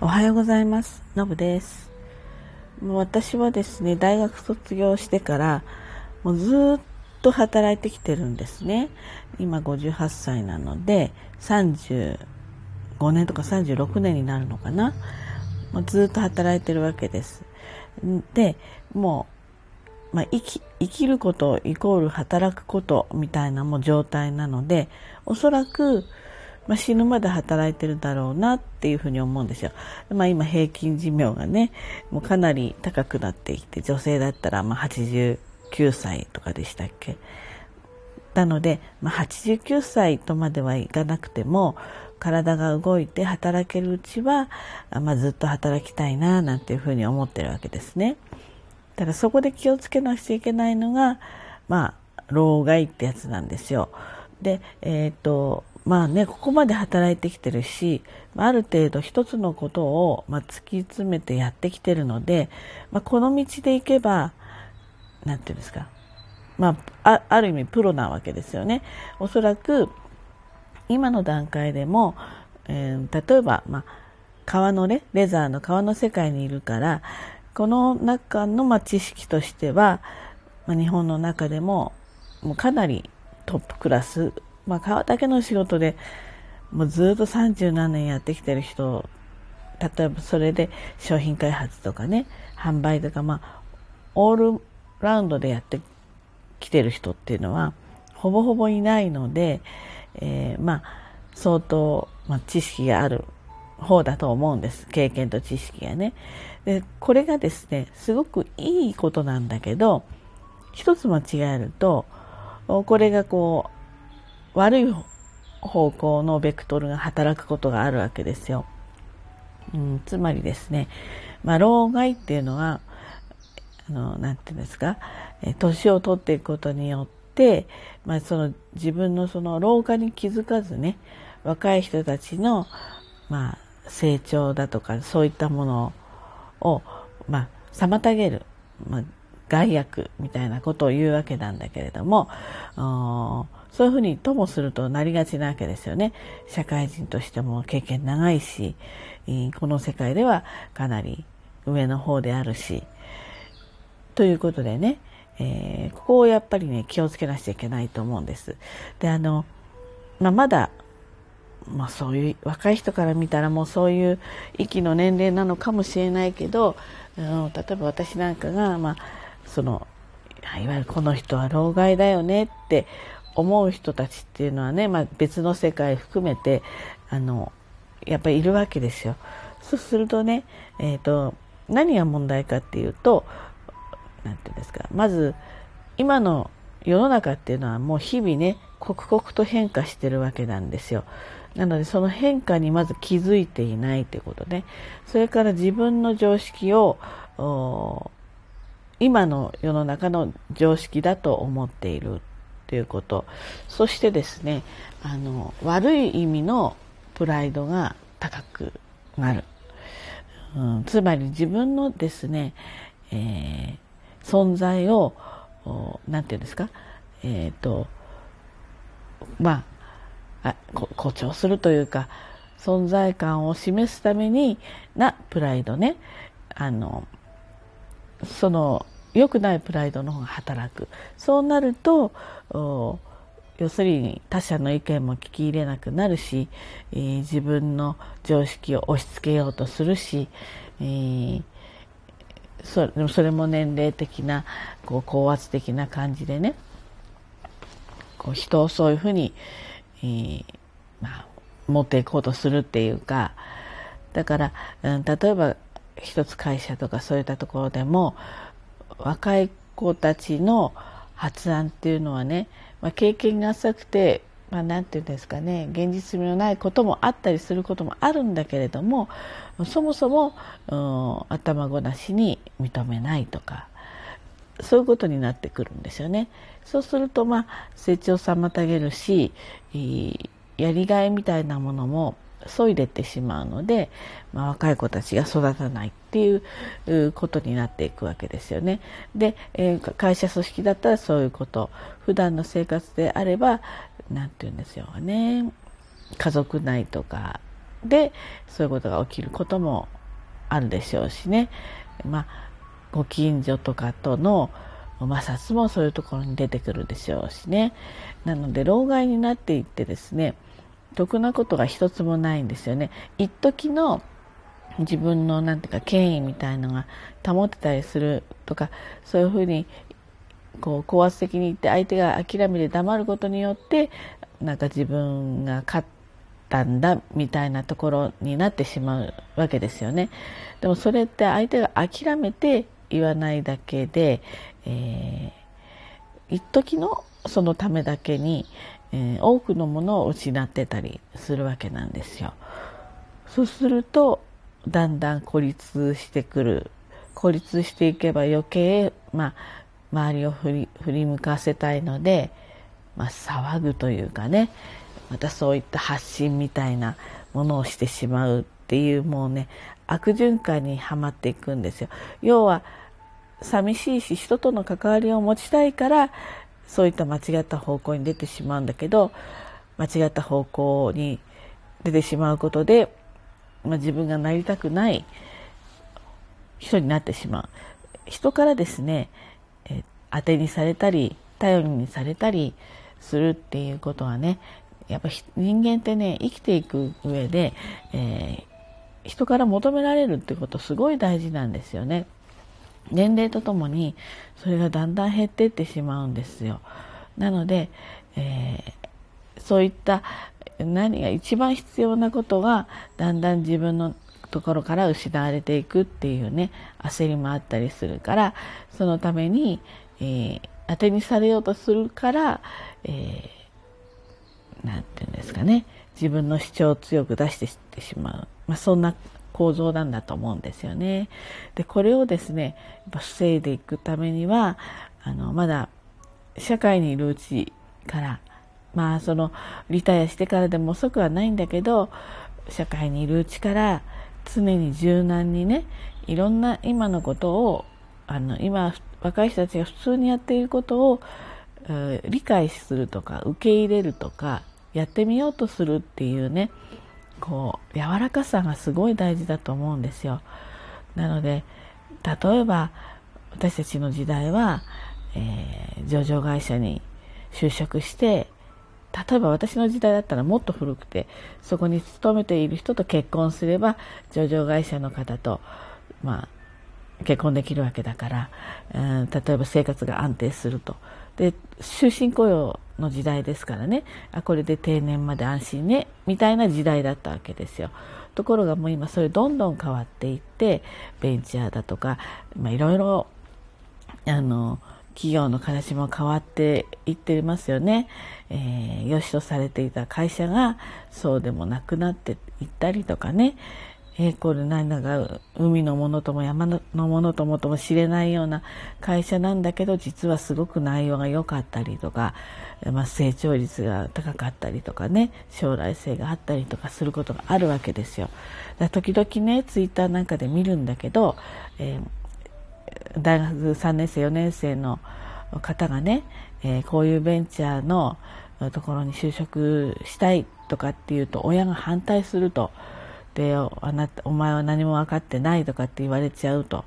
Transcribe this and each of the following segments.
おはようございます。のぶです。もう私はですね、大学卒業してから、もうずっと働いてきてるんですね。今58歳なので、35年とか36年になるのかな。もうずっと働いてるわけです。で、もう、まあ、生き、生きることイコール働くことみたいなも状態なので、おそらく、まあ、死ぬまで働いてるだろうなっていうふうに思うんですよ。まあ、今平均寿命がね、もうかなり高くなってきて、女性だったらまあ89歳とかでしたっけ？なので、まあ、89歳とまではいかなくても、体が動いて働けるうちは、まあ、ずっと働きたいななんていうふうに思ってるわけですね。ただそこで気をつけなくちゃいけないのが、まあ、老害ってやつなんですよ。で、えっ、ー、と、まあね、ここまで働いてきてるし、ある程度一つのことを、ま突き詰めてやってきてるので、まあ、この道で行けば、なんていうんですか、まあ、ある意味プロなわけですよね。おそらく、今の段階でも、えー、例えば、まあ、革のね、レザーの革の世界にいるから、この中の、ま、知識としては、まあ、日本の中でも、もうかなりトップクラスまあ、川けの仕事でもうずっと30何年やってきてる人例えばそれで商品開発とかね販売とかまあオールラウンドでやってきてる人っていうのはほぼほぼいないので、えー、まあ相当、まあ、知識がある方だと思うんです。経験と知識がね。でこれがですねすごくいいことなんだけど一つ間違えるとこれがこう悪い方向のベクトルが働くことがあるわけですよ。うん、つまりですね、まあ、老害っていうのは、あの、なんていうんですか、年を取っていくことによって、まあ、その自分のその老化に気づかずね、若い人たちの、まあ、成長だとか、そういったものを、まあ、妨げる、まあ、害悪みたいなことを言うわけなんだけれども、そういうふうにともするとなりがちなわけですよね。社会人としても経験長いし、この世界ではかなり上の方であるし、ということでね、えー、ここをやっぱりね、気をつけなくちゃいけないと思うんです。で、あの、まあ、まだ、まあそういう若い人から見たらもうそういう息の年齢なのかもしれないけど、例えば私なんかが、まあ、そのいわゆるこの人は老害だよねって思う人たちっていうのはね、まあ、別の世界含めてあのやっぱりいるわけですよ。そうするとね、えーと、何が問題かっていうと何て言うんですかまず今の世の中っていうのはもう日々ね刻々と変化してるわけなんですよ。なのでその変化にまず気づいていないということね。それから自分の常識を今の世の中の常識だと思っているということ。そしてですねあの悪い意味のプライドが高くなる、うん、つまり自分のですね、えー、存在を何て言うんですか？えっ、ー、とまあ誇張するというか存在感を示すためになプライドね。あのその良くないプライドの方が働く。そうなると要するに他者の意見も聞き入れなくなるし、えー、自分の常識を押し付けようとするし、えー、それそれも年齢的なこう高圧的な感じでねこう人をそういうふうに、えー、まあ、持っていこうとするっていうかだから、うん、例えば一つ会社とかそういったところでも若い子たちの発案っていうのはね、まあ、経験が浅くて、まあ、なんていうんですかね現実味のないこともあったりすることもあるんだけれどもそもそも、うん、頭ごなしに認めないとかそういうことになってくるんですよね。そうするとまあ成長を妨げるしやりがいみたいなものも削いでってしまうので、まあ、若い子たちが育たないっていうことになっていくわけですよね。で、えー、会社組織だったらそういうこと普段の生活であれば何て言うんですよね。家族内とかでそういうことが起きることもあるでしょうしね、まあ、ご近所とかとの摩擦もそういうところに出てくるでしょうしね。なので老害になっていってですね得なことが一つもないんですよね一時の自分のなんていうか権威みたいのが保ってたりするとかそういうふうにこう高圧的に言って相手が諦めて黙ることによってなんか自分が勝ったんだみたいなところになってしまうわけですよね。でもそれって相手が諦めて言わないだけで、えー、一時のそのためだけに、えー、多くのものを失ってたりするわけなんですよ。そうするとだんだん孤立してくる孤立していけば余計、まあ、周りを振り振り向かせたいので、まあ、騒ぐというかねまたそういった発信みたいなものをしてしまうっていうもうね悪循環にはまっていくんですよ。要は寂しいし人との関わりを持ちたいからそういった間違った方向に出てしまうんだけど間違った方向に出てしまうことで、まあ、自分がなりたくない人になってしまう。人からですね、え当てにされたり頼りにされたりするっていうことはねやっぱ人間ってね生きていく上で、えー、人から求められるってことすごい大事なんですよね。年齢とともにそれがだんだん減っていってしまうんですよ。なので、えー、そういった何が一番必要なことがだんだん自分のところから失われていくっていうね焦りもあったりするからそのために、えー、当てにされようとするから、え何て言うんですかね自分の主張を強く出してってしまう、まあ、そんな構造なんだと思うんですよね。でこれをですね防いでいくためにはあのまだ社会にいるうちからまあそのリタイアしてからでも遅くはないんだけど社会にいるうちから常に柔軟にねいろんな今のことをあの今若い人たちが普通にやっていることを理解するとか受け入れるとかやってみようとするっていうねこう柔らかさがすごい大事だと思うんですよ。なので例えば私たちの時代は、えー、上場会社に就職して例えば私の時代だったらもっと古くてそこに勤めている人と結婚すれば上場会社の方と、まあ、結婚できるわけだから、うん、例えば生活が安定するとで終身雇用の時代ですからねあこれで定年まで安心ねみたいな時代だったわけですよ。ところがもう今それどんどん変わっていってベンチャーだとか、まあ、いろいろあの企業の形も変わっていってますよね。えー、良しとされていた会社がそうでもなくなっていったりとかね、えー、これ何だか海のものとも山のものともとも知れないような会社なんだけど実はすごく内容が良かったりとか、まあ、成長率が高かったりとかね将来性があったりとかすることがあるわけですよ。だ時々ねツイッターなんかで見るんだけど、えー、大学3年生4年生の方がね、えー、こういうベンチャーのところに就職したいとかっていうと親が反対すると。であなたお前は何も分かってないとかって言われちゃうと。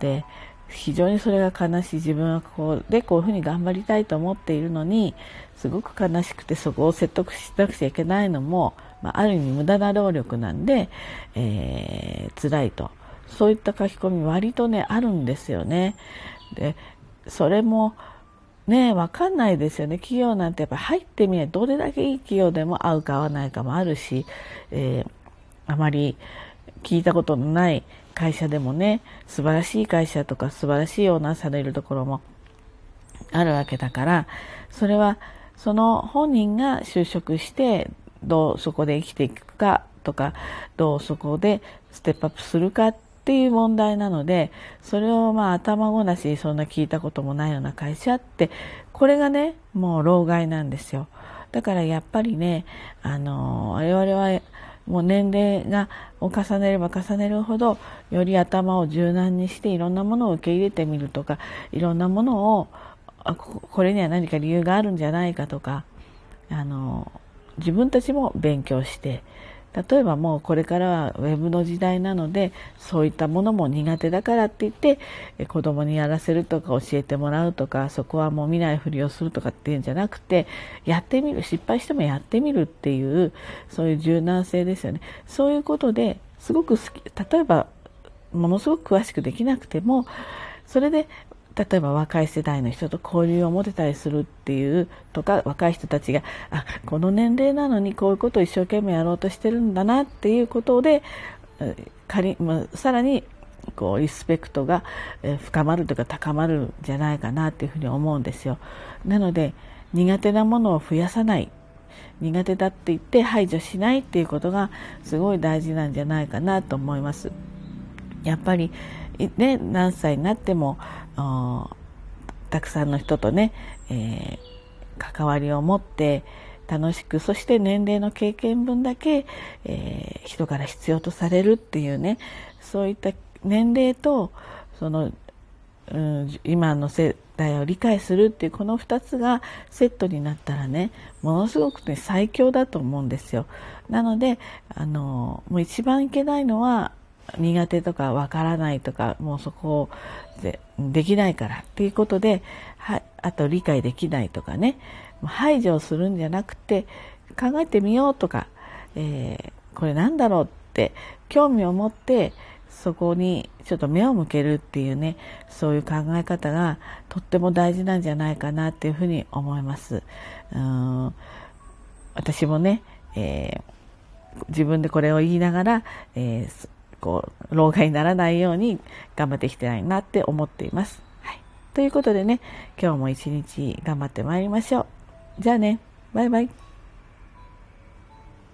で非常にそれが悲しい自分はこうでこういうふうに頑張りたいと思っているのにすごく悲しくてそこを説得しなくちゃいけないのも、まあ、ある意味無駄な労力なんで、えー、辛いと。そういった書き込み割とねあるんですよね。でそれもね分かんないですよね。企業なんてやっぱ入ってみない。どれだけいい企業でも合うか合わないかもあるし、えーあまり聞いたことのない会社でもね素晴らしい会社とか素晴らしいオーナーされるところもあるわけだからそれはその本人が就職してどうそこで生きていくかとかどうそこでステップアップするかっていう問題なのでそれをまあ頭ごなしにそんな聞いたこともないような会社ってこれがねもう老害なんですよ。だからやっぱりねあの我々はもう年齢がを重ねれば重ねるほどより頭を柔軟にしていろんなものを受け入れてみるとかいろんなものをこれには何か理由があるんじゃないかとかあの自分たちも勉強して例えばもうこれからはウェブの時代なのでそういったものも苦手だからって言って子供にやらせるとか教えてもらうとかそこはもう見ないふりをするとかっていうんじゃなくてやってみる失敗してもやってみるっていうそういう柔軟性ですよね。そういうことですごく好き例えばものすごく詳しくできなくてもそれで例えば若い世代の人と交流を持てたりするっていうとか若い人たちがあこの年齢なのにこういうことを一生懸命やろうとしてるんだなっていうことで仮、まあ、さらにこうリスペクトが深まるとか高まるんじゃないかなっていうふうに思うんですよ。なので苦手なものを増やさない苦手だって言って排除しないっていうことがすごい大事なんじゃないかなと思います。やっぱりね何歳になってもたくさんの人とね、えー、関わりを持って楽しくそして年齢の経験分だけ、えー、人から必要とされるっていうねそういった年齢とその、うん、今の世代を理解するっていうこの2つがセットになったらねものすごくね最強だと思うんですよ。なのであのもう一番いけないのは苦手とかわからないとかもうそこをでできないからっていうことではあと理解できないとかね排除するんじゃなくて考えてみようとか、えー、これなんだろうって興味を持ってそこにちょっと目を向けるっていうねそういう考え方がとっても大事なんじゃないかなっていうふうに思います。うん私もね、えー、自分でこれを言いながら、えー、こう、老害にならないように頑張っていきたいなって思っています。はい。ということでね、今日も一日頑張ってまいりましょう。じゃあね、バイバイ。